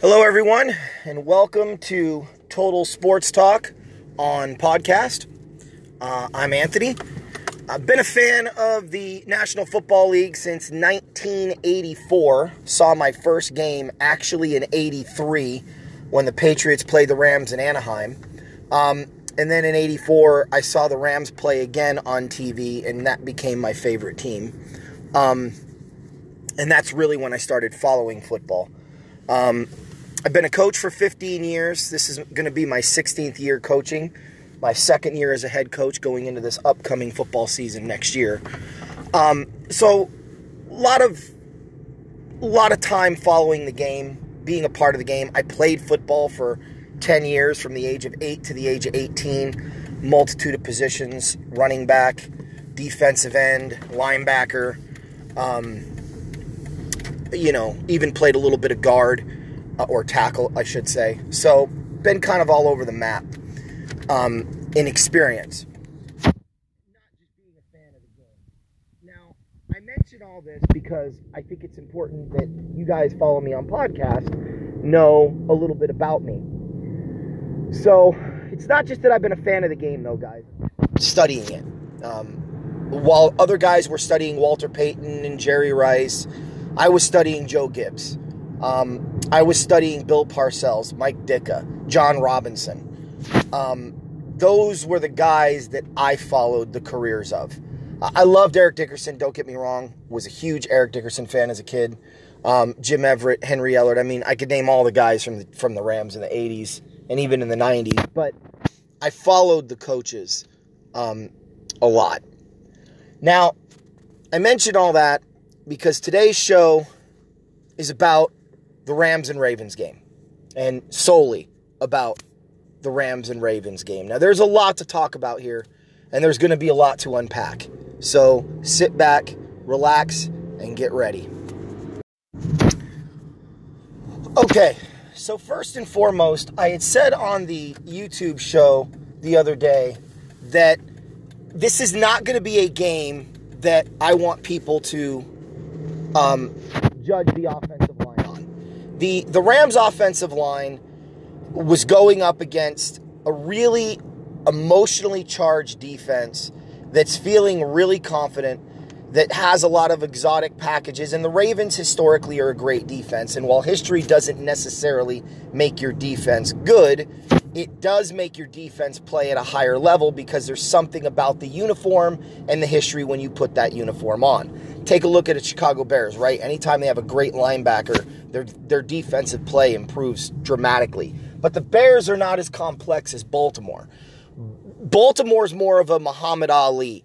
Hello, everyone, and welcome to Total Sports Talk on podcast. Uh, I'm Anthony. I've been a fan of the National Football League since 1984. Saw my first game actually in 83 when the Patriots played the Rams in Anaheim. Um, and then in 84, I saw the Rams play again on TV, and that became my favorite team. Um, and that's really when I started following football. Um, I've been a coach for 15 years. This is going to be my 16th year coaching, my second year as a head coach going into this upcoming football season next year. Um, so, a lot of, a lot of time following the game, being a part of the game. I played football for 10 years from the age of 8 to the age of 18, multitude of positions running back, defensive end, linebacker, um, you know, even played a little bit of guard uh, or tackle, I should say. So, been kind of all over the map um, in experience. Not just being a fan of the game. Now, I mention all this because I think it's important that you guys follow me on podcast know a little bit about me. So, it's not just that I've been a fan of the game, though, guys. Studying it. Um, while other guys were studying Walter Payton and Jerry Rice, I was studying Joe Gibbs. Um, I was studying Bill Parcells, Mike Ditka, John Robinson. Um, those were the guys that I followed the careers of. I loved Eric Dickerson, don't get me wrong. Was a huge Eric Dickerson fan as a kid. Um, Jim Everett, Henry Ellard. I mean, I could name all the guys from the, from the Rams in the 80s and even in the 90s. But I followed the coaches um, a lot. Now, I mentioned all that because today's show is about the Rams and Ravens game and solely about the Rams and Ravens game. Now, there's a lot to talk about here, and there's going to be a lot to unpack. So sit back, relax, and get ready. Okay, so first and foremost, I had said on the YouTube show the other day that this is not going to be a game that I want people to um, judge the offensive line on. The the Rams offensive line was going up against a really emotionally charged defense that's feeling really confident that has a lot of exotic packages and the Ravens historically are a great defense and while history doesn't necessarily make your defense good it does make your defense play at a higher level because there's something about the uniform and the history when you put that uniform on take a look at the Chicago Bears, right? Anytime they have a great linebacker, their their defensive play improves dramatically. But the Bears are not as complex as Baltimore. Baltimore's more of a Muhammad Ali,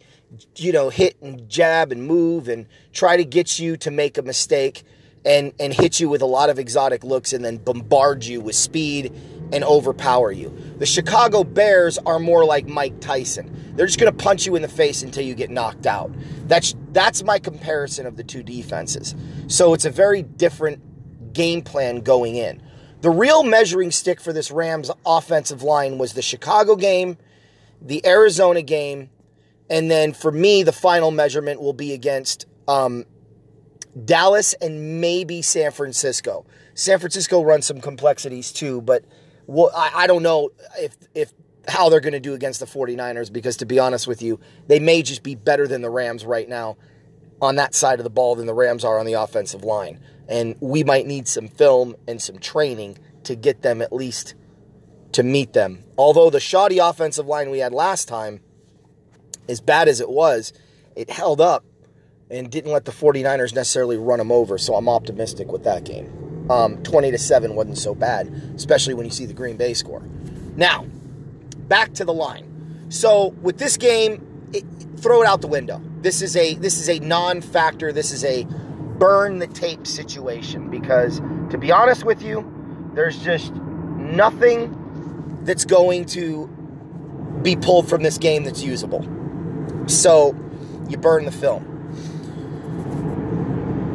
you know, hit and jab and move and try to get you to make a mistake and and hit you with a lot of exotic looks and then bombard you with speed and overpower you. The Chicago Bears are more like Mike Tyson. They're just going to punch you in the face until you get knocked out. That's that's my comparison of the two defenses. So it's a very different game plan going in. The real measuring stick for this Rams offensive line was the Chicago game, the Arizona game, and then for me, the final measurement will be against um, Dallas and maybe San Francisco. San Francisco runs some complexities too, but well, I, I don't know if if how they're going to do against the 49ers because to be honest with you, they may just be better than the Rams right now on that side of the ball than the Rams are on the offensive line. And we might need some film and some training to get them at least to meet them. Although the shoddy offensive line we had last time, as bad as it was, it held up and didn't let the 49ers necessarily run them over. So I'm optimistic with that game. Um, 20 to 7 wasn't so bad, especially when you see the Green Bay score. Now, back to the line. So with this game, it, throw it out the window. This is a this is a non-factor. This is a burn the tape situation because to be honest with you, there's just nothing that's going to be pulled from this game that's usable. So you burn the film.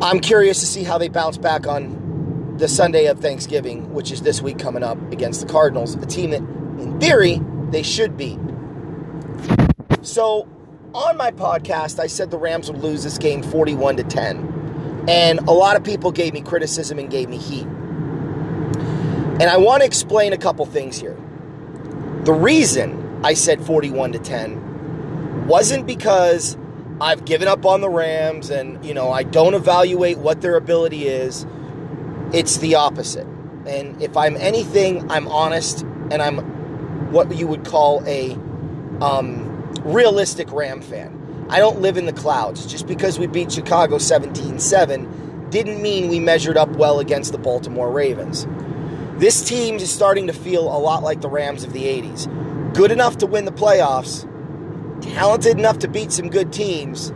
I'm curious to see how they bounce back on the Sunday of Thanksgiving, which is this week coming up against the Cardinals, a team that, in theory, they should beat. So, on my podcast, I said the Rams would lose this game 41 to 10. And a lot of people gave me criticism and gave me heat. And I want to explain a couple things here. The reason I said 41 to 10 wasn't because I've given up on the Rams and, you know, I don't evaluate what their ability is. It's the opposite. And if I'm anything, I'm honest and I'm what you would call a um, realistic Ram fan. I don't live in the clouds. Just because we beat Chicago 17 7 didn't mean we measured up well against the Baltimore Ravens. This team is starting to feel a lot like the Rams of the 80s. Good enough to win the playoffs, talented enough to beat some good teams,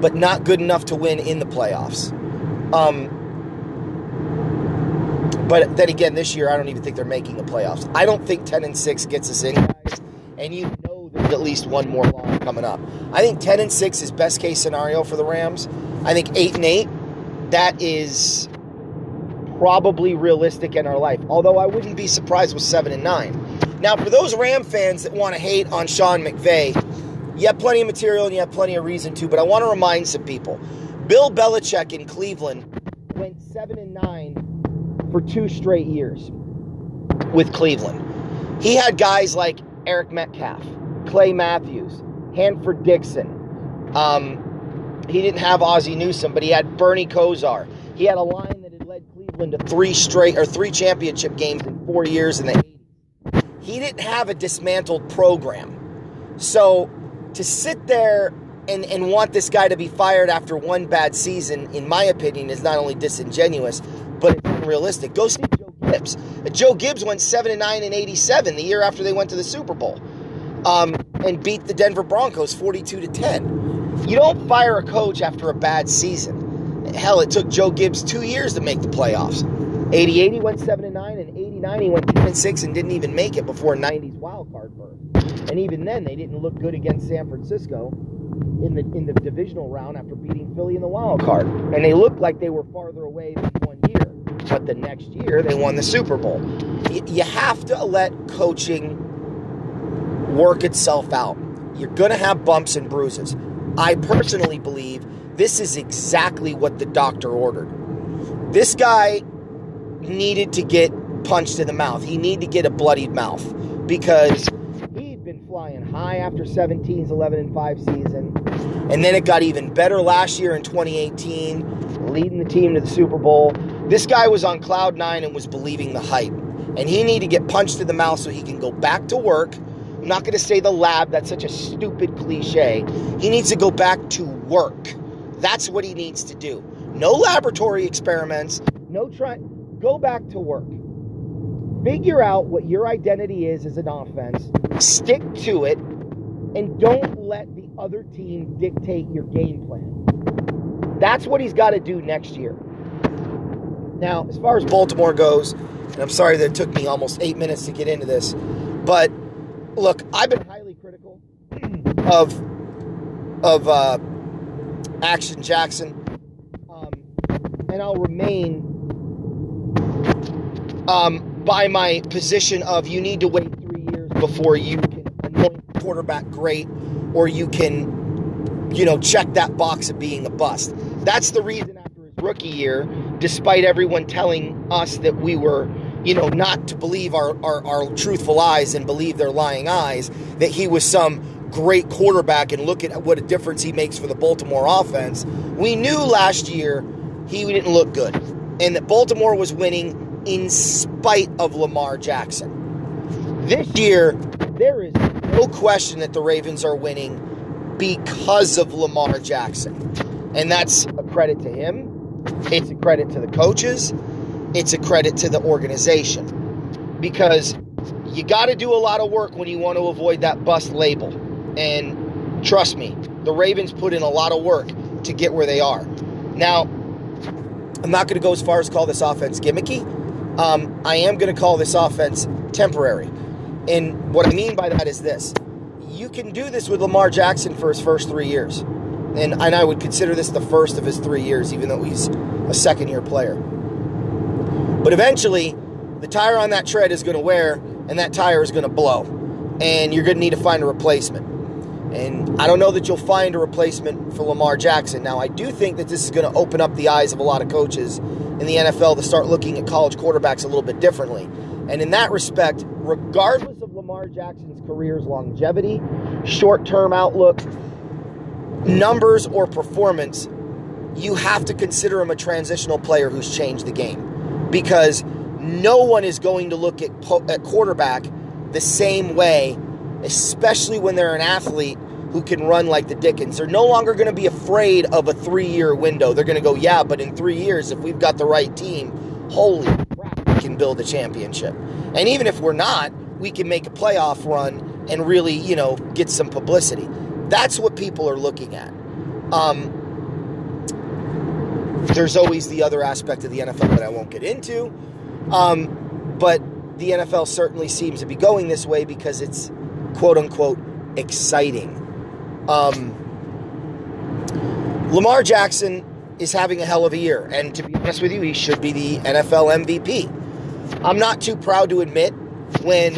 but not good enough to win in the playoffs. Um, but then again, this year I don't even think they're making the playoffs. I don't think 10 and 6 gets us in, guys. And you know there's at least one more long coming up. I think 10 and 6 is best case scenario for the Rams. I think 8 and 8 that is probably realistic in our life. Although I wouldn't be surprised with 7 and 9. Now, for those Ram fans that want to hate on Sean McVay, you have plenty of material and you have plenty of reason to, but I want to remind some people. Bill Belichick in Cleveland went 7 and 9 for two straight years with Cleveland. He had guys like Eric Metcalf, Clay Matthews, Hanford Dixon. Um, he didn't have Ozzie Newsome, but he had Bernie Kosar. He had a line that had led Cleveland to three straight or three championship games in four years in the 80s. He didn't have a dismantled program. So to sit there and, and want this guy to be fired after one bad season, in my opinion, is not only disingenuous, but it's unrealistic. Go see Joe Gibbs. Joe Gibbs went 7 and 9 in 87, the year after they went to the Super Bowl, um, and beat the Denver Broncos 42 to 10. You don't fire a coach after a bad season. Hell, it took Joe Gibbs two years to make the playoffs. 88 he went 7 and 9, and 89 he went 10 and 6 and didn't even make it before 90's wild card burst. And even then, they didn't look good against San Francisco in the in the divisional round after beating Philly in the wild card. And they looked like they were farther away than one year. But the next year, they won the Super Bowl. You have to let coaching work itself out. You're going to have bumps and bruises. I personally believe this is exactly what the doctor ordered. This guy needed to get punched in the mouth. He needed to get a bloodied mouth because flying high after 17's 11 and 5 season. And then it got even better last year in 2018, leading the team to the Super Bowl. This guy was on cloud nine and was believing the hype. And he needed to get punched in the mouth so he can go back to work. I'm not going to say the lab, that's such a stupid cliche. He needs to go back to work. That's what he needs to do. No laboratory experiments, no try go back to work. Figure out what your identity is as an offense, stick to it, and don't let the other team dictate your game plan. That's what he's got to do next year. Now, as far as Baltimore goes, and I'm sorry that it took me almost eight minutes to get into this, but look, I've been highly critical of of uh, Action Jackson, um, and I'll remain um, by my position of you need to wait three years before you can anoint quarterback great, or you can, you know, check that box of being a bust. That's the reason after his rookie year, despite everyone telling us that we were you know, not to believe our, our, our, truthful eyes and believe their lying eyes, that he was some great quarterback and look at what a difference he makes for the Baltimore offense. We knew last year he didn't look good and that Baltimore was winning in spite of Lamar Jackson. This year, there is no question that the Ravens are winning because of Lamar Jackson. And that's a credit to him, it's a credit to the coaches it's a credit to the organization because you got to do a lot of work when you want to avoid that bust label. And trust me, the Ravens put in a lot of work to get where they are. Now, I'm not going to go as far as call this offense gimmicky. Um, I am going to call this offense temporary. And what I mean by that is this you can do this with Lamar Jackson for his first three years. And, and I would consider this the first of his three years, even though he's a second year player. But eventually, the tire on that tread is going to wear and that tire is going to blow. And you're going to need to find a replacement. And I don't know that you'll find a replacement for Lamar Jackson. Now, I do think that this is going to open up the eyes of a lot of coaches in the NFL to start looking at college quarterbacks a little bit differently. And in that respect, regardless of Lamar Jackson's career's longevity, short term outlook, numbers, or performance, you have to consider him a transitional player who's changed the game. Because no one is going to look at, at quarterback the same way, especially when they're an athlete who can run like the Dickens. They're no longer going to be afraid of a three year window. They're going to go, yeah, but in three years, if we've got the right team, holy crap, we can build a championship. And even if we're not, we can make a playoff run and really, you know, get some publicity. That's what people are looking at. Um, there's always the other aspect of the NFL that I won't get into. Um, but the NFL certainly seems to be going this way because it's quote unquote exciting. Um, Lamar Jackson is having a hell of a year, and to be honest with you, he should be the NFL MVP. I'm not too proud to admit when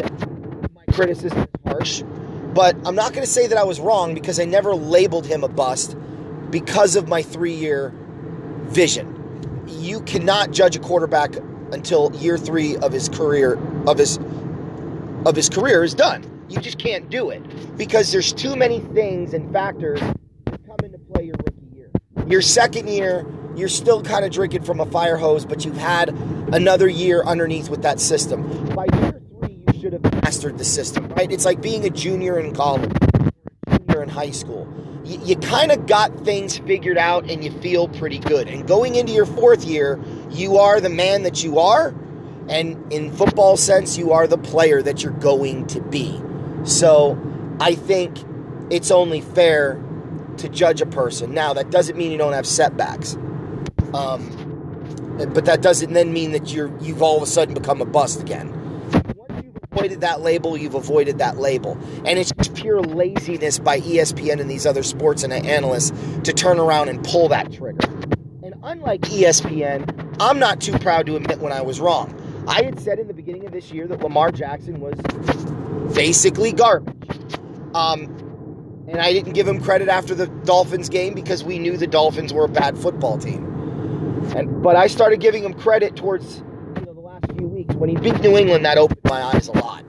my criticism is harsh, but I'm not going to say that I was wrong because I never labeled him a bust because of my three year vision. You cannot judge a quarterback until year three of his career of his of his career is done. You just can't do it because there's too many things and factors that come into play your rookie year. Your second year, you're still kind of drinking from a fire hose, but you've had another year underneath with that system. By year three, you should have mastered the system, right? It's like being a junior in college, a junior in high school. You, you kind of got things figured out and you feel pretty good. And going into your fourth year, you are the man that you are. And in football sense, you are the player that you're going to be. So I think it's only fair to judge a person. Now, that doesn't mean you don't have setbacks. Um, but that doesn't then mean that you're you've all of a sudden become a bust again. Once you've avoided that label, you've avoided that label, and it's just pure laziness by ESPN and these other sports and analysts to turn around and pull that trigger. And unlike ESPN, I'm not too proud to admit when I was wrong. I had said in the beginning of this year that Lamar Jackson was basically garbage. Um, and I didn't give him credit after the Dolphins game because we knew the Dolphins were a bad football team. And but I started giving him credit towards you know, the last few weeks when he beat New England. That opened my eyes a lot.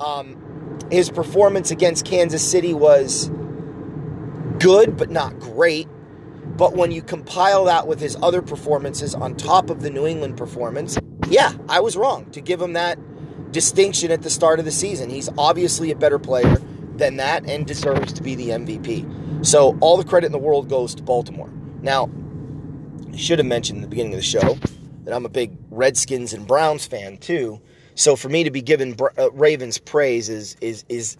Um, his performance against Kansas City was good, but not great. But when you compile that with his other performances on top of the New England performance, yeah, I was wrong to give him that distinction at the start of the season. He's obviously a better player than that and deserves to be the MVP. So all the credit in the world goes to Baltimore. Now, I should have mentioned in the beginning of the show that I'm a big Redskins and Browns fan too. So for me to be given uh, Ravens praise is is is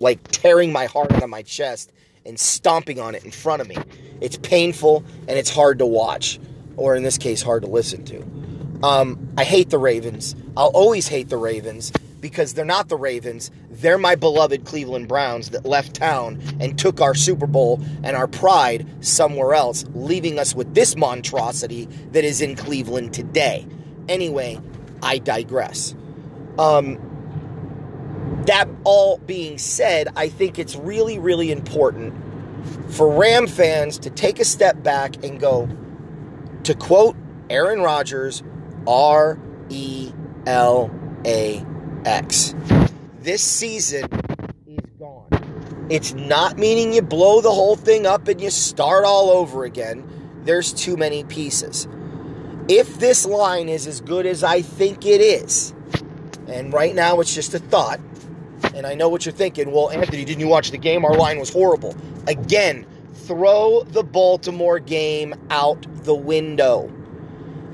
like tearing my heart out of my chest and stomping on it in front of me. It's painful and it's hard to watch, or in this case, hard to listen to. Um, I hate the Ravens. I'll always hate the Ravens because they're not the Ravens. They're my beloved Cleveland Browns that left town and took our Super Bowl and our pride somewhere else, leaving us with this monstrosity that is in Cleveland today. Anyway, I digress. Um, that all being said, I think it's really, really important for Ram fans to take a step back and go, to quote Aaron Rodgers, R E L A X. This season is gone. It's not meaning you blow the whole thing up and you start all over again. There's too many pieces. If this line is as good as I think it is, and right now it's just a thought, and I know what you're thinking. Well, Anthony, didn't you watch the game? Our line was horrible. Again, throw the Baltimore game out the window.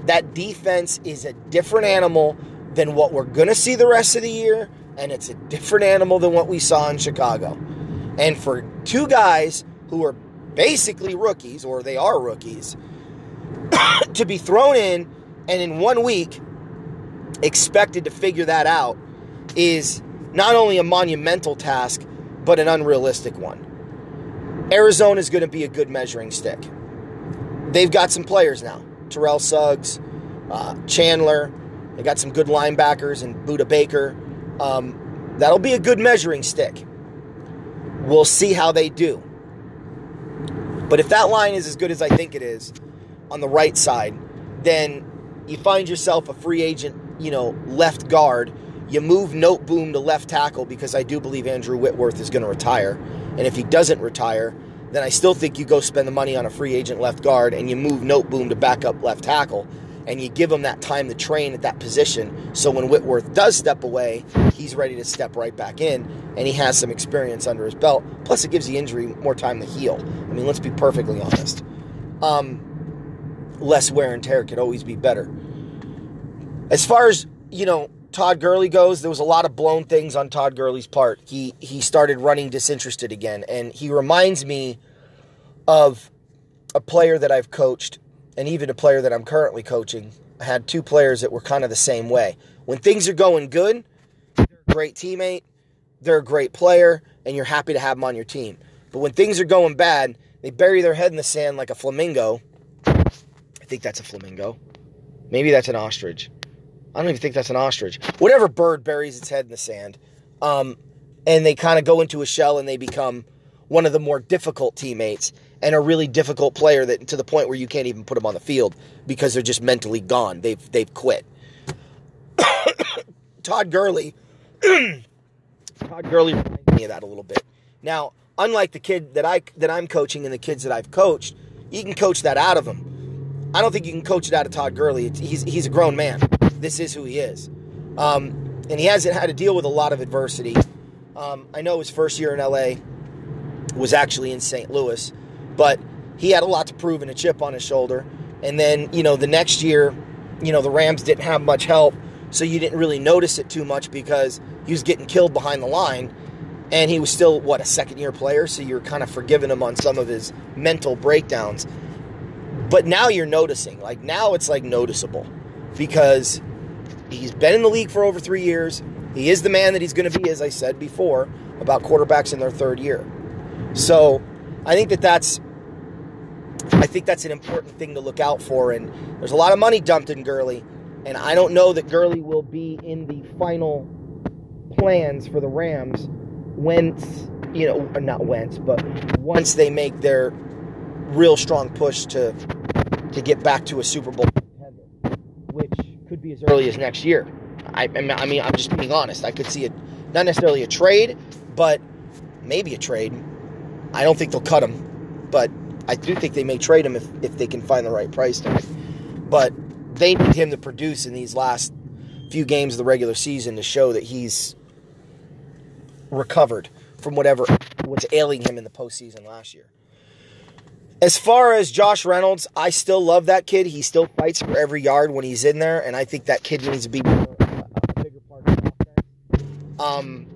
That defense is a different animal than what we're going to see the rest of the year, and it's a different animal than what we saw in Chicago. And for two guys who are basically rookies, or they are rookies, to be thrown in and in one week expected to figure that out is not only a monumental task, but an unrealistic one. Arizona is going to be a good measuring stick. They've got some players now Terrell Suggs, uh, Chandler. They got some good linebackers and Budda Baker. Um, that'll be a good measuring stick. We'll see how they do. But if that line is as good as I think it is on the right side, then you find yourself a free agent, you know, left guard. You move Noteboom to left tackle because I do believe Andrew Whitworth is going to retire. And if he doesn't retire, then I still think you go spend the money on a free agent left guard and you move Noteboom to backup left tackle and you give him that time to train at that position so when Whitworth does step away, he's ready to step right back in and he has some experience under his belt. Plus, it gives the injury more time to heal. I mean, let's be perfectly honest. Um, less wear and tear could always be better. As far as, you know, Todd Gurley goes, there was a lot of blown things on Todd Gurley's part. He he started running disinterested again, and he reminds me of a player that I've coached, and even a player that I'm currently coaching. I had two players that were kind of the same way. When things are going good, they're a great teammate, they're a great player, and you're happy to have them on your team. But when things are going bad, they bury their head in the sand like a flamingo. I think that's a flamingo. Maybe that's an ostrich. I don't even think that's an ostrich. Whatever bird buries its head in the sand. Um, and they kind of go into a shell and they become one of the more difficult teammates and a really difficult player that to the point where you can't even put them on the field because they're just mentally gone. They've they've quit. Todd Gurley Todd Gurley reminds me of that a little bit. Now, unlike the kid that I that I'm coaching and the kids that I've coached, you can coach that out of them. I don't think you can coach it out of Todd Gurley. He's he's a grown man this is who he is. Um, and he hasn't had to deal with a lot of adversity. Um, I know his first year in LA was actually in St. Louis, but he had a lot to prove and a chip on his shoulder. And then, you know, the next year, you know, the Rams didn't have much help, so you didn't really notice it too much because he was getting killed behind the line. And he was still, what, a second year player, so you're kind of forgiving him on some of his mental breakdowns. But now you're noticing. Like, now it's like noticeable because He's been in the league for over three years. He is the man that he's going to be, as I said before, about quarterbacks in their third year. So I think that that's I think that's an important thing to look out for. And there's a lot of money dumped in Gurley, and I don't know that Gurley will be in the final plans for the Rams once you know not once, but once they make their real strong push to to get back to a Super Bowl be as early as next year. I, I mean, I'm just being honest. I could see it, not necessarily a trade, but maybe a trade. I don't think they'll cut him, but I do think they may trade him if, if they can find the right price tag. But they need him to produce in these last few games of the regular season to show that he's recovered from whatever was ailing him in the postseason last year. As far as Josh Reynolds, I still love that kid. He still fights for every yard when he's in there, and I think that kid needs to be a bigger part of the offense. Um,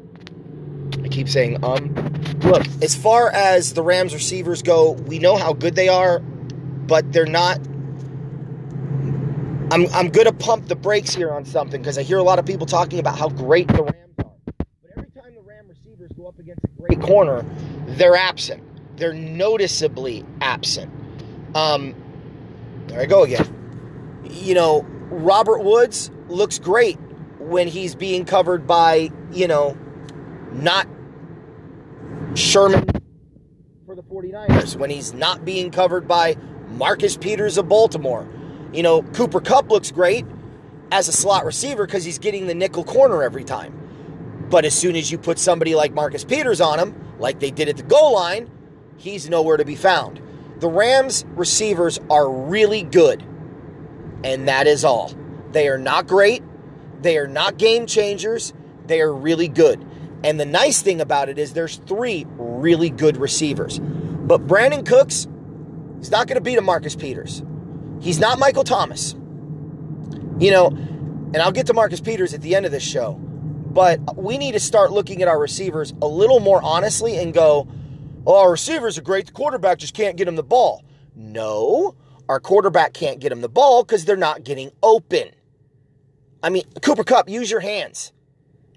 I keep saying um. Look, as far as the Rams receivers go, we know how good they are, but they're not. I'm I'm gonna pump the brakes here on something because I hear a lot of people talking about how great the Rams are. But every time the Ram receivers go up against a great corner, they're absent they're noticeably absent. Um, there I go again. You know, Robert Woods looks great when he's being covered by, you know, not Sherman for the 49ers, when he's not being covered by Marcus Peters of Baltimore. You know, Cooper Kupp looks great as a slot receiver because he's getting the nickel corner every time. But as soon as you put somebody like Marcus Peters on him, like they did at the goal line, he's nowhere to be found. The Rams receivers are really good, and that is all. They are not great, they are not game changers, they are really good. And the nice thing about it is there's three really good receivers. But Brandin Cooks, he's not going to beat a Marcus Peters. He's not Michael Thomas. You know, and I'll get to Marcus Peters at the end of this show. But we need to start looking at our receivers a little more honestly and go, oh, our receivers are great. The quarterback just can't get him the ball. No, our quarterback can't get him the ball because they're not getting open. I mean, Cooper Kupp, use your hands.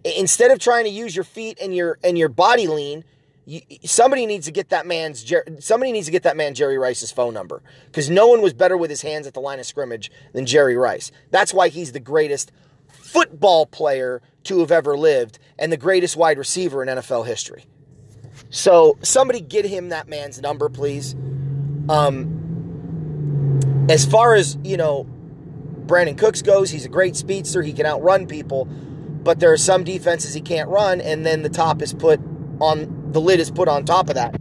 Instead of trying to use your feet and your and your body lean, you, somebody needs to get that man's somebody needs to get that man Jerry Rice's phone number because no one was better with his hands at the line of scrimmage than Jerry Rice. That's why he's the greatest football player to have ever lived and the greatest wide receiver in NFL history. So somebody get him that man's number, please. Um, as far as you know, Brandin Cooks goes, he's a great speedster. He can outrun people, but there are some defenses he can't run, and then the top is put on the lid is put on top of that.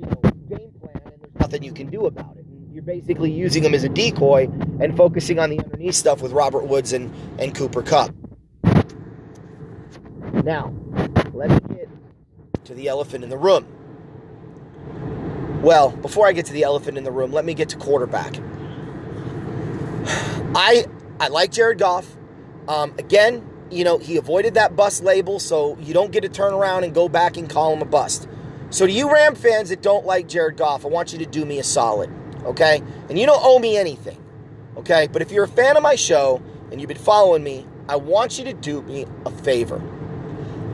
You know, game plan, and there's nothing you can do about it. You're basically using him as a decoy and focusing on the underneath stuff with Robert Woods and, and Cooper Kupp. Now, to the elephant in the room. Well, before I get to the elephant in the room, let me get to quarterback. I I like Jared Goff. Um, again, you know, he avoided that bust label, so you don't get to turn around and go back and call him a bust. So to you Ram fans that don't like Jared Goff, I want you to do me a solid, okay? And you don't owe me anything, okay? But if you're a fan of my show and you've been following me, I want you to do me a favor.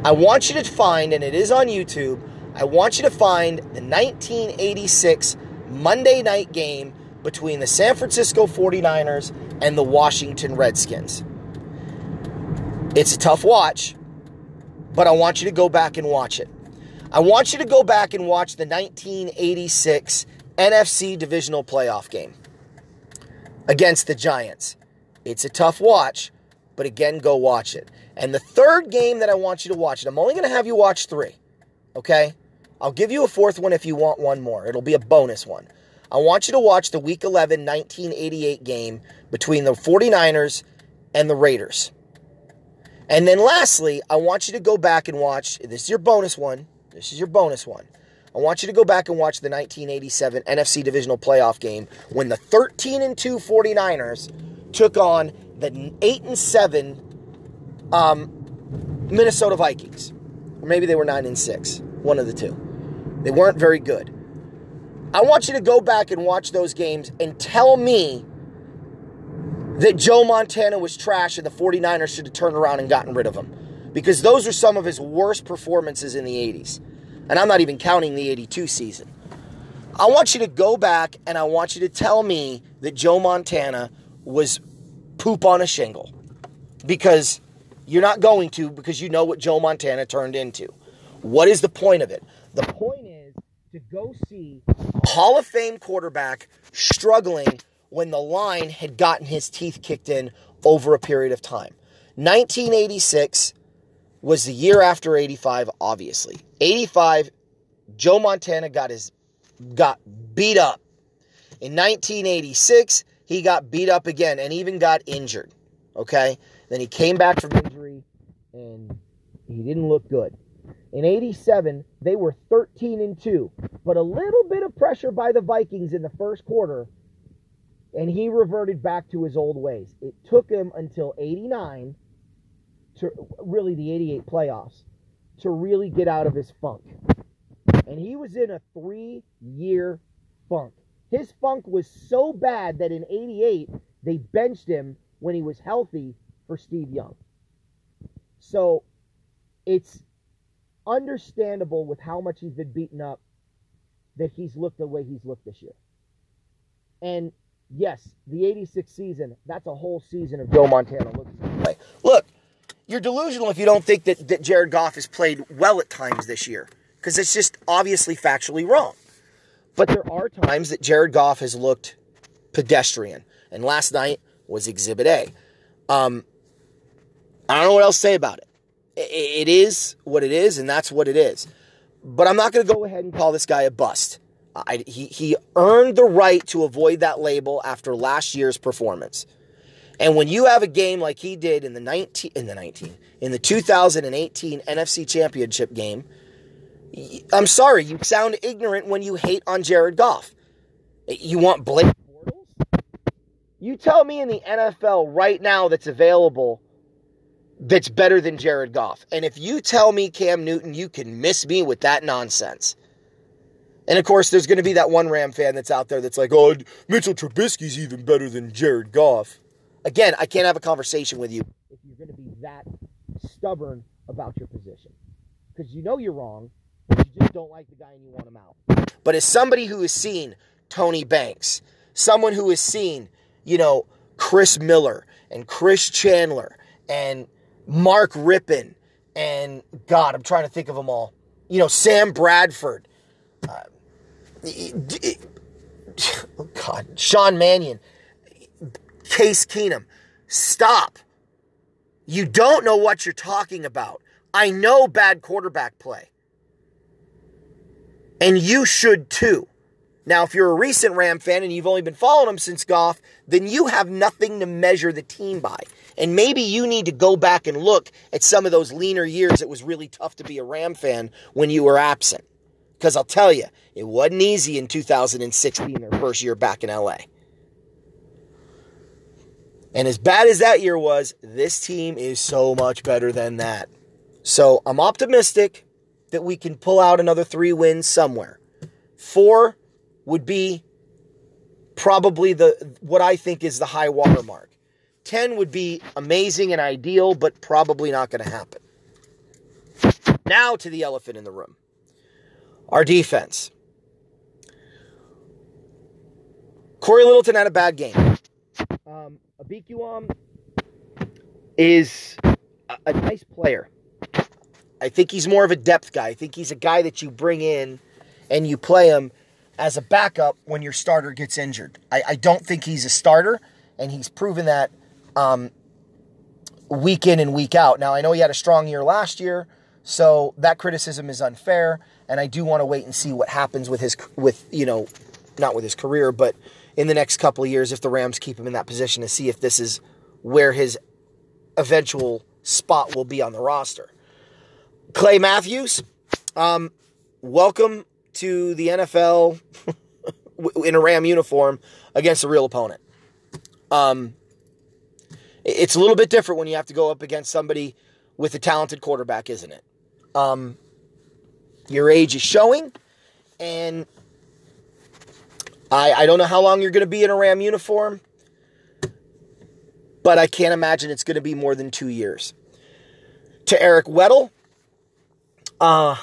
I want you to find, and it is on YouTube, I want you to find the 1986 Monday night game between the San Francisco 49ers and the Washington Redskins. It's a tough watch, but I want you to go back and watch it. I want you to go back and watch the 1986 NFC divisional playoff game against the Giants. It's a tough watch, but again, go watch it. And the third game that I want you to watch, and I'm only going to have you watch three, okay? I'll give you a fourth one if you want one more. It'll be a bonus one. I want you to watch the Week 11 1988 game between the 49ers and the Raiders. And then lastly, I want you to go back and watch this is your bonus one. This is your bonus one. I want you to go back and watch the 1987 NFC Divisional Playoff game when the 13 and 2 49ers took on the 8 and 7 um, Minnesota Vikings. Or maybe they were 9 and 6, one of the two. They weren't very good. I want you to go back and watch those games and tell me that Joe Montana was trash and the 49ers should have turned around and gotten rid of him. Because those are some of his worst performances in the 80s. And I'm not even counting the 82 season. I want you to go back and I want you to tell me that Joe Montana was poop on a shingle. Because you're not going to, because you know what Joe Montana turned into. What is the point of it? The point is to go see Hall of Fame quarterback struggling when the line had gotten his teeth kicked in over a period of time. 1986 was the year after 85, obviously. 85, Joe Montana got his got beat up. In 1986, he got beat up again and even got injured. Okay? Then he came back from injury and he didn't look good. In 87, they were 13 and 2, but a little bit of pressure by the Vikings in the first quarter and he reverted back to his old ways. It took him until 89 to really the 88 playoffs to really get out of his funk. And he was in a 3-year funk. His funk was so bad that in 88 they benched him when he was healthy for Steve Young. So it's understandable with how much he's been beaten up that he's looked the way he's looked this year. And yes, the 86 season, that's a whole season of Joe Montana play. Look, you're delusional if you don't think that, that Jared Goff has played well at times this year, because it's just obviously factually wrong. But there are times that Jared Goff has looked pedestrian, and last night was Exhibit A. Um, I don't know what else to say about it. It is what it is, and that's what it is. But I'm not going to go ahead and call this guy a bust. I, he, he earned the right to avoid that label after last year's performance. And when you have a game like he did in the 19 in the 19 in the 2018 NFC Championship game, I'm sorry, you sound ignorant when you hate on Jared Goff. You want Blake Bortles? You tell me in the NFL right now that's available that's better than Jared Goff. And if you tell me Cam Newton, you can miss me with that nonsense. And of course, there's going to be that one Ram fan that's out there that's like, oh, Mitchell Trubisky's even better than Jared Goff. Again, I can't have a conversation with you if you're going to be that stubborn about your position. Because you know you're wrong, but you just don't like the guy and you want him out. But as somebody who has seen Tony Banks, someone who has seen, you know, Chris Miller and Chris Chandler and Mark Rypien and God, I'm trying to think of them all. You know, Sam Bradford. Uh, oh God, Sean Mannion. Case Keenum. Stop. You don't know what you're talking about. I know bad quarterback play. And you should too. Now, if you're a recent Ram fan and you've only been following them since Goff, then you have nothing to measure the team by. And maybe you need to go back and look at some of those leaner years. It was really tough to be a Ram fan when you were absent. Because I'll tell you, it wasn't easy in 2016, their first year back in LA. And as bad as that year was, this team is so much better than that. So I'm optimistic that we can pull out another three wins somewhere. Four would be probably the what I think is the high water mark. 10 would be amazing and ideal, but probably not going to happen. Now to the elephant in the room. Our defense. Cory Littleton had a bad game. Um, Ebukam is a, a nice player. I think he's more of a depth guy. I think he's a guy that you bring in and you play him as a backup when your starter gets injured. I, I don't think he's a starter, and he's proven that um, week in and week out. Now, I know he had a strong year last year, so that criticism is unfair, and I do want to wait and see what happens with his, with, you know, not with his career, but in the next couple of years if the Rams keep him in that position to see if this is where his eventual spot will be on the roster. Clay Matthews, um, welcome to the NFL in a Ram uniform against a real opponent. Um, it's a little bit different when you have to go up against somebody with a talented quarterback, isn't it? Um, your age is showing, and I, I don't know how long you're going to be in a Ram uniform, but I can't imagine it's going to be more than two years. To Eric Weddle, uh,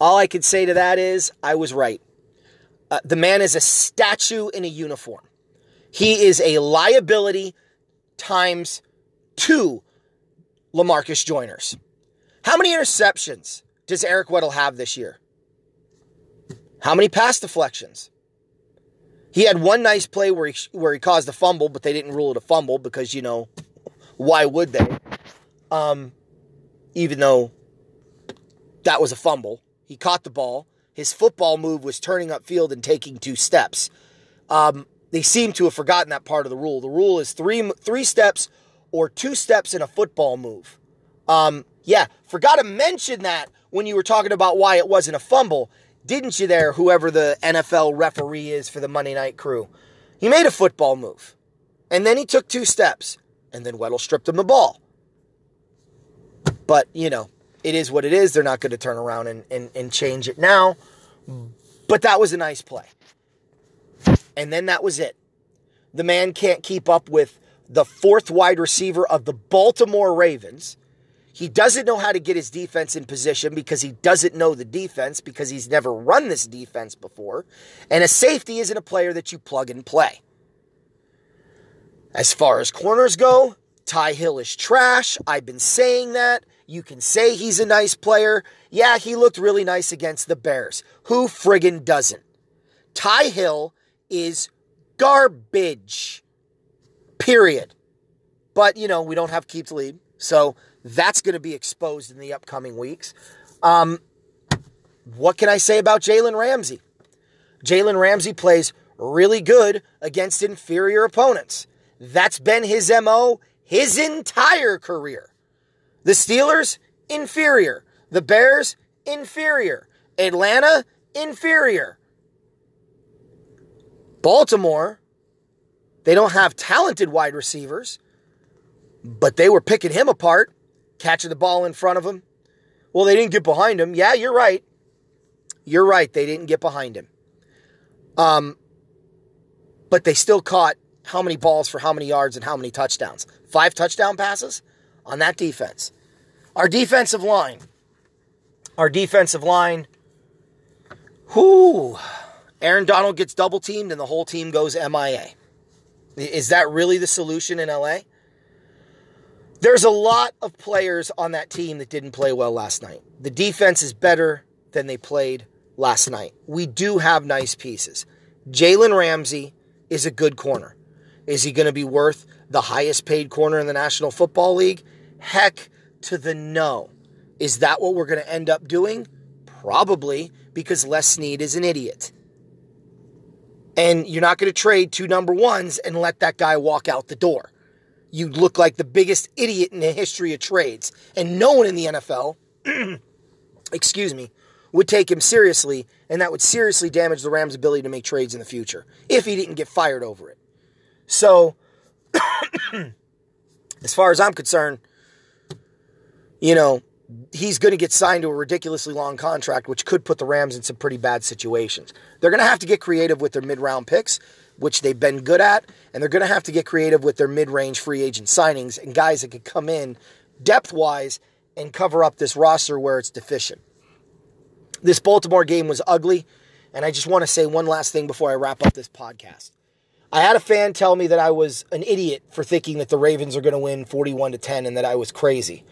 all I can say to that is I was right. Uh, the man is a statue in a uniform. He is a liability times two Lamarcus Joyners. How many interceptions does Eric Weddle have this year? How many pass deflections? He had one nice play where he where he caused a fumble, but they didn't rule it a fumble because you know why would they? Um, even though that was a fumble. He caught the ball. His football move was turning upfield and taking two steps. Um, they seem to have forgotten that part of the rule. The rule is three three steps or two steps in a football move. Um, yeah, forgot to mention that when you were talking about why it wasn't a fumble, didn't you? There, whoever the NFL referee is for the Monday Night Crew, he made a football move, and then he took two steps, and then Weddle stripped him the ball. But you know, it is what it is. They're not going to turn around and, and, and change it now. But that was a nice play. And then that was it. The man can't keep up with the fourth wide receiver of the Baltimore Ravens. He doesn't know how to get his defense in position because he doesn't know the defense because he's never run this defense before. And a safety isn't a player that you plug and play. As far as corners go, Ty Hill is trash. I've been saying that. You can say he's a nice player. Yeah, he looked really nice against the Bears. Who friggin' doesn't? Ty Hill is garbage. Period. But, you know, we don't have Keith lead. So that's going to be exposed in the upcoming weeks. Um, what can I say about Jalen Ramsey? Jalen Ramsey plays really good against inferior opponents. That's been his MO his entire career. The Steelers, inferior. The Bears, inferior. Atlanta, inferior. Baltimore, they don't have talented wide receivers, but they were picking him apart, catching the ball in front of him. Well, they didn't get behind him. Yeah, you're right. You're right. They didn't get behind him. Um, but they still caught how many balls for how many yards and how many touchdowns. Five touchdown passes on that defense. Our defensive line. Our defensive line. Whoo. Aaron Donald gets double teamed and the whole team goes MIA. Is that really the solution in LA? There's a lot of players on that team that didn't play well last night. The defense is better than they played last night. We do have nice pieces. Jalen Ramsey is a good corner. Is he going to be worth the highest paid corner in the National Football League? Heck to the no. Is that what we're going to end up doing? Probably, because Les Snead is an idiot. And you're not going to trade two number ones and let that guy walk out the door. You'd look like the biggest idiot in the history of trades. And no one in the NFL, excuse me, would take him seriously, and that would seriously damage the Rams' ability to make trades in the future if he didn't get fired over it. So, as far as I'm concerned, you know, he's going to get signed to a ridiculously long contract, which could put the Rams in some pretty bad situations. They're going to have to get creative with their mid round picks, which they've been good at, and they're going to have to get creative with their mid range free agent signings and guys that could come in depth wise and cover up this roster where it's deficient. This Baltimore game was ugly, and I just want to say one last thing before I wrap up this podcast. I had a fan tell me that I was an idiot for thinking that the Ravens are going to win 41 to 10 and that I was crazy.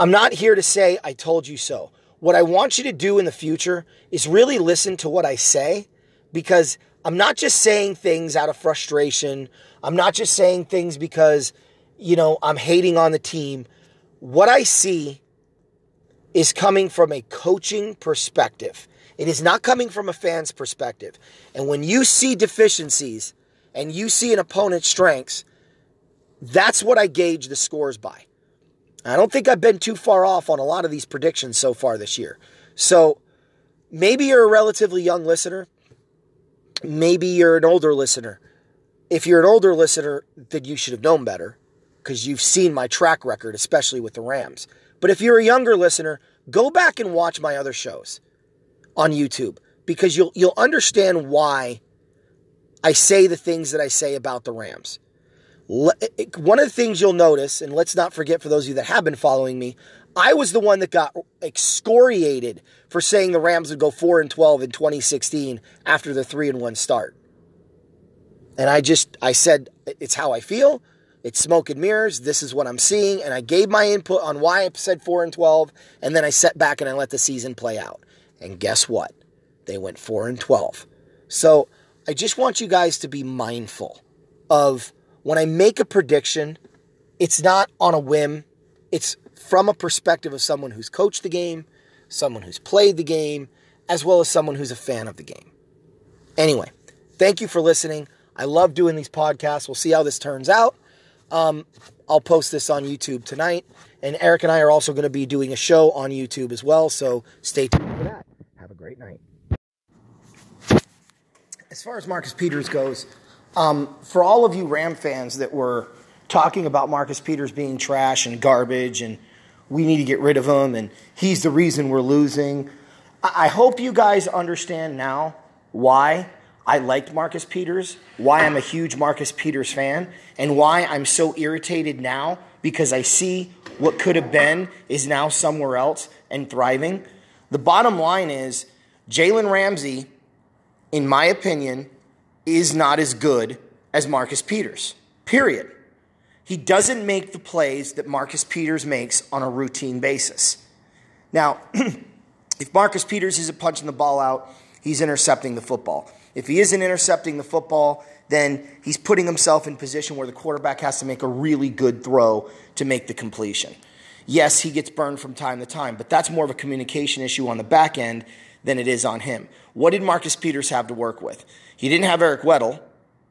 I'm not here to say I told you so. What I want you to do in the future is really listen to what I say because I'm not just saying things out of frustration. I'm not just saying things because, you know, I'm hating on the team. What I see is coming from a coaching perspective. It is not coming from a fan's perspective. And when you see deficiencies and you see an opponent's strengths, that's what I gauge the scores by. I don't think I've been too far off on a lot of these predictions so far this year. So maybe you're a relatively young listener. Maybe you're an older listener. If you're an older listener, then you should have known better because you've seen my track record, especially with the Rams. But if you're a younger listener, go back and watch my other shows on YouTube because you'll you'll understand why I say the things that I say about the Rams. One of the things you'll notice, and let's not forget for those of you that have been following me, I was the one that got excoriated for saying the Rams would go 4 and 12 in 2016 after the 3 and 1 start. And I just I said it's how I feel. It's smoke and mirrors. This is what I'm seeing and I gave my input on why I said 4 and 12 and then I sat back and I let the season play out. And guess what? They went 4 and 12. So, I just want you guys to be mindful of when I make a prediction, it's not on a whim. It's from a perspective of someone who's coached the game, someone who's played the game, as well as someone who's a fan of the game. Anyway, thank you for listening. I love doing these podcasts. We'll see how this turns out. Um, I'll post this on YouTube tonight. And Eric and I are also going to be doing a show on YouTube as well. So stay tuned for that. Have a great night. As far as Marcus Peters goes, um, for all of you Ram fans that were talking about Marcus Peters being trash and garbage and we need to get rid of him and he's the reason we're losing, I hope you guys understand now why I liked Marcus Peters, why I'm a huge Marcus Peters fan, and why I'm so irritated now because I see what could have been is now somewhere else and thriving. The bottom line is Jalen Ramsey, in my opinion, is not as good as Marcus Peters. Period. He doesn't make the plays that Marcus Peters makes on a routine basis. Now, if Marcus Peters isn't punching the ball out, he's intercepting the football. If he isn't intercepting the football, then he's putting himself in position where the quarterback has to make a really good throw to make the completion. Yes, he gets burned from time to time, but that's more of a communication issue on the back end than it is on him. What did Marcus Peters have to work with? He didn't have Eric Weddle,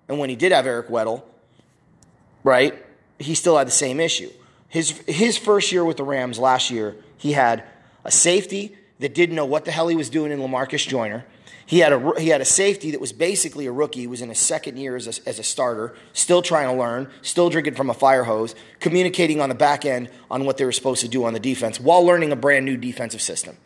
and when he did have Eric Weddle, right, he still had the same issue. His, his first year with the Rams last year, he had a safety that didn't know what the hell he was doing in Lamarcus Joyner. He had a he had a safety that was basically a rookie. He was in his second year as a, as a starter, still trying to learn, still drinking from a fire hose, communicating on the back end on what they were supposed to do on the defense while learning a brand new defensive system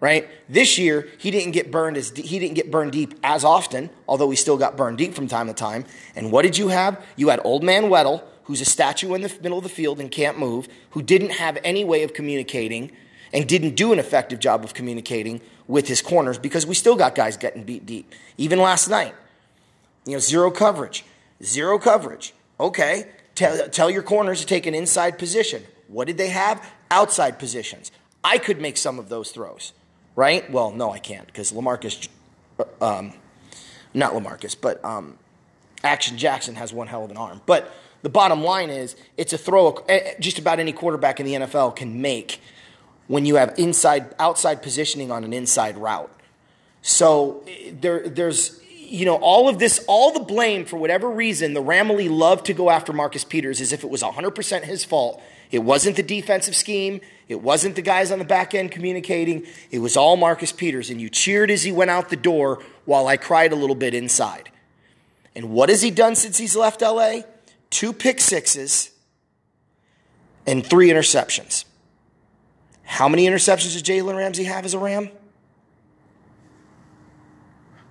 right? This year, he didn't get burned as he didn't get burned deep as often, although he still got burned deep from time to time. And what did you have? You had old man Weddle, who's a statue in the middle of the field and can't move, who didn't have any way of communicating and didn't do an effective job of communicating with his corners because we still got guys getting beat deep. Even last night, you know, zero coverage, zero coverage. Okay, tell, tell your corners to take an inside position. What did they have? Outside positions. I could make some of those throws right? Well, no, I can't because Lamarcus, um, not Lamarcus, but um, Action Jackson has one hell of an arm. But the bottom line is it's a throw just about any quarterback in the NFL can make when you have inside outside positioning on an inside route. So eh, there there's you know all of this all the blame for whatever reason the Ramily loved to go after Marcus Peters as if it was 100% his fault. It wasn't the defensive scheme, it wasn't the guys on the back end communicating. It was all Marcus Peters and you cheered as he went out the door while I cried a little bit inside. And what has he done since he's left LA? Two pick sixes and three interceptions. How many interceptions does Jalen Ramsey have as a Ram?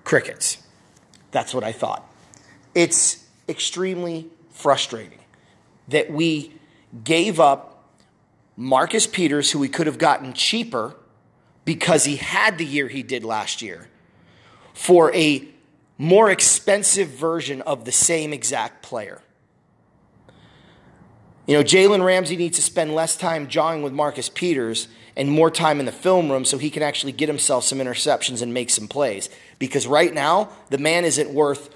Crickets. That's what I thought. It's extremely frustrating that we gave up Marcus Peters, who we could have gotten cheaper because he had the year he did last year, for a more expensive version of the same exact player. You know, Jalen Ramsey needs to spend less time jawing with Marcus Peters and more time in the film room so he can actually get himself some interceptions and make some plays. Because right now, the man isn't worth,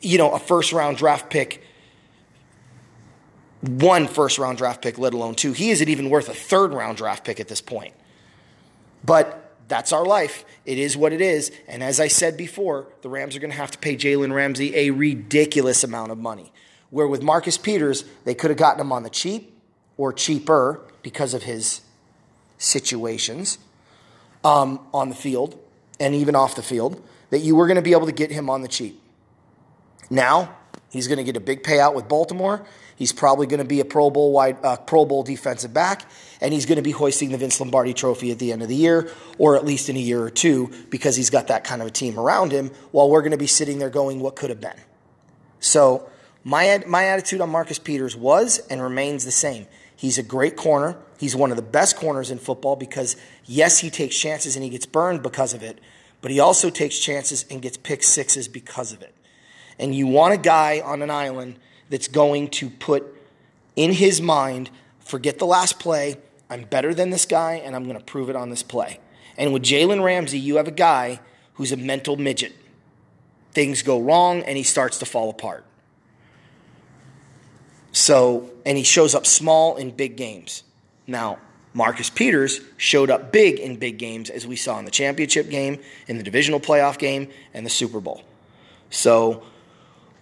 you know, a first round draft pick, one first round draft pick, let alone two. He isn't even worth a third round draft pick at this point. But that's our life. It is what it is. And as I said before, the Rams are going to have to pay Jalen Ramsey a ridiculous amount of money. Where with Marcus Peters, they could have gotten him on the cheap or cheaper because of his situations um, on the field and even off the field, that you were going to be able to get him on the cheap. Now, he's going to get a big payout with Baltimore. He's probably going to be a Pro Bowl wide, uh, Pro Bowl defensive back, and he's going to be hoisting the Vince Lombardi Trophy at the end of the year, or at least in a year or two, because he's got that kind of a team around him. While we're going to be sitting there going, "What could have been?" So my, my attitude on Marcus Peters was and remains the same. He's a great corner. He's one of the best corners in football because, yes, he takes chances and he gets burned because of it, but he also takes chances and gets pick sixes because of it. And you want a guy on an island that's going to put in his mind, forget the last play, I'm better than this guy, and I'm going to prove it on this play. And with Jalen Ramsey, you have a guy who's a mental midget. Things go wrong, and he starts to fall apart. So, and he shows up small in big games. Now, Marcus Peters showed up big in big games, as we saw in the championship game, in the divisional playoff game, and the Super Bowl. So,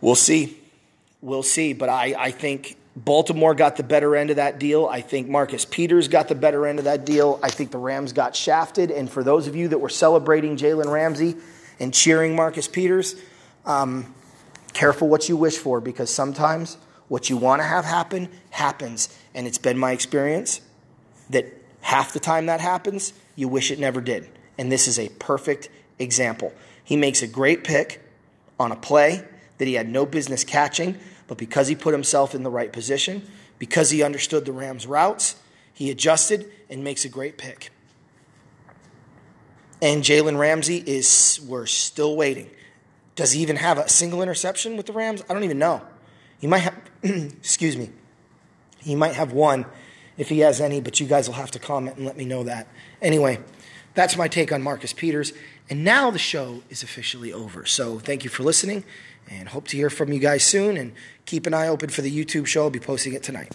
we'll see. We'll see. But I, I think Baltimore got the better end of that deal. I think Marcus Peters got the better end of that deal. I think the Rams got shafted. And for those of you that were celebrating Jalen Ramsey and cheering Marcus Peters, um, careful what you wish for because sometimes what you want to have happen happens. And it's been my experience that half the time that happens, you wish it never did. And this is a perfect example. He makes a great pick on a play that he had no business catching, but because he put himself in the right position, because he understood the Rams' routes, he adjusted and makes a great pick. And Jalen Ramsey is, we're still waiting. Does he even have a single interception with the Rams? I don't even know. He might have, excuse me, he might have one if he has any, but you guys will have to comment and let me know that. Anyway, that's my take on Marcus Peters. And now the show is officially over. So thank you for listening and hope to hear from you guys soon. And keep an eye open for the YouTube show. I'll be posting it tonight.